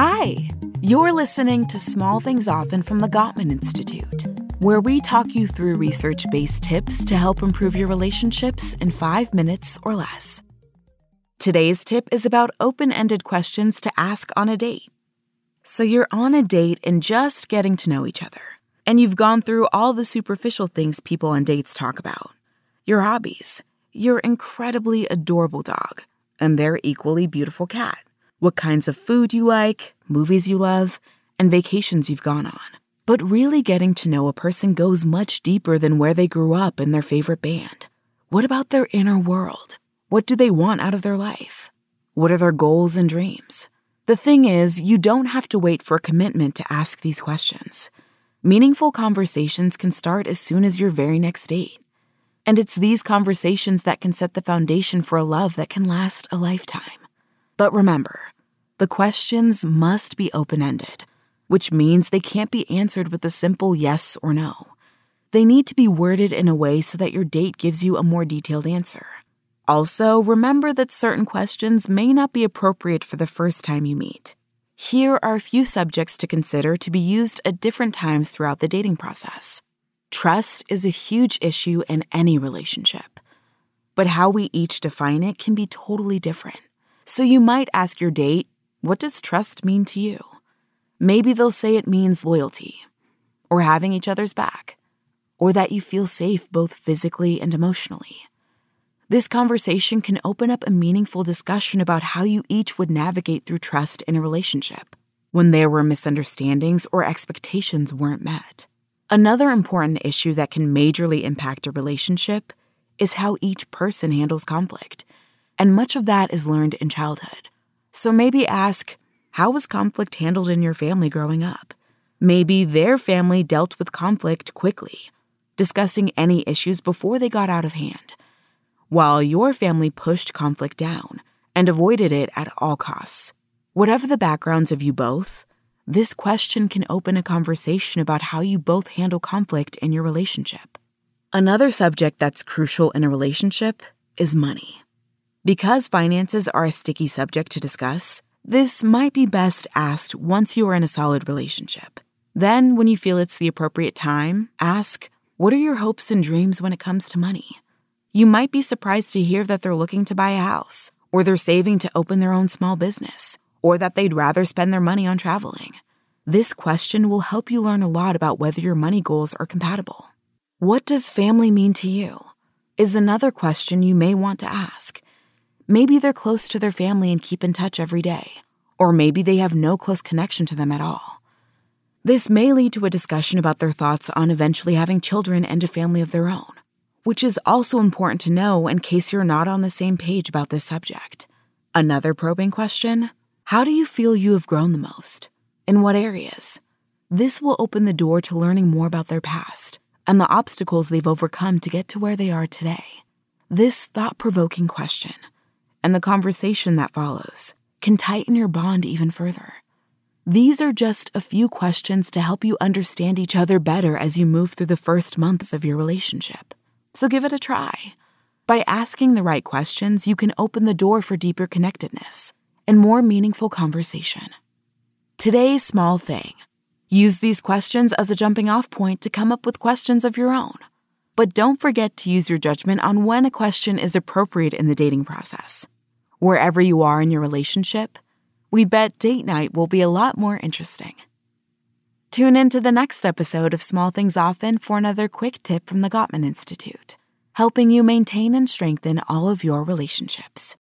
Hi, you're listening to Small Things Often from the Gottman Institute, where we talk you through research based tips to help improve your relationships in five minutes or less. Today's tip is about open ended questions to ask on a date. So you're on a date and just getting to know each other, and you've gone through all the superficial things people on dates talk about your hobbies, your incredibly adorable dog, and their equally beautiful cat, what kinds of food you like, movies you love, and vacations you've gone on. But really getting to know a person goes much deeper than where they grew up and their favorite band. What about their inner world? What do they want out of their life? What are their goals and dreams? The thing is, you don't have to wait for a commitment to ask these questions. Meaningful conversations can start as soon as your very next date. And it's these conversations that can set the foundation for a love that can last a lifetime. But remember, the questions must be open ended, which means they can't be answered with a simple yes or no. They need to be worded in a way so that your date gives you a more detailed answer. Also, remember that certain questions may not be appropriate for the first time you meet. Here are a few subjects to consider to be used at different times throughout the dating process. Trust is a huge issue in any relationship, but how we each define it can be totally different. So you might ask your date, What does trust mean to you? Maybe they'll say it means loyalty, or having each other's back, or that you feel safe both physically and emotionally. This conversation can open up a meaningful discussion about how you each would navigate through trust in a relationship when there were misunderstandings or expectations weren't met. Another important issue that can majorly impact a relationship is how each person handles conflict, and much of that is learned in childhood. So maybe ask, how was conflict handled in your family growing up? Maybe their family dealt with conflict quickly, discussing any issues before they got out of hand while your family pushed conflict down and avoided it at all costs. Whatever the backgrounds of you both, this question can open a conversation about how you both handle conflict in your relationship. Another subject that's crucial in a relationship is money. Because finances are a sticky subject to discuss, this might be best asked once you are in a solid relationship. Then, when you feel it's the appropriate time, ask, What are your hopes and dreams when it comes to money? You might be surprised to hear that they're looking to buy a house, or they're saving to open their own small business, or that they'd rather spend their money on traveling. This question will help you learn a lot about whether your money goals are compatible. What does family mean to you? Is another question you may want to ask. Maybe they're close to their family and keep in touch every day, or maybe they have no close connection to them at all. This may lead to a discussion about their thoughts on eventually having children and a family of their own which is also important to know in case you're not on the same page about this subject. Another probing question How do you feel you have grown the most? In what areas? This will open the door to learning more about their past and the obstacles they've overcome to get to where they are today. This thought provoking question and the conversation that follows can tighten your bond even further. These are just a few questions to help you understand each other better as you move through the first months of your relationship. So give it a try. By asking the right questions, you can open the door for deeper connectedness and more meaningful conversation. Today's small thing use these questions as a jumping off point to come up with questions of your own. But don't forget to use your judgment on when a question is appropriate in the dating process. Wherever you are in your relationship, we bet date night will be a lot more interesting. Tune in to the next episode of Small Things Often for another quick tip from the Gottman Institute, helping you maintain and strengthen all of your relationships.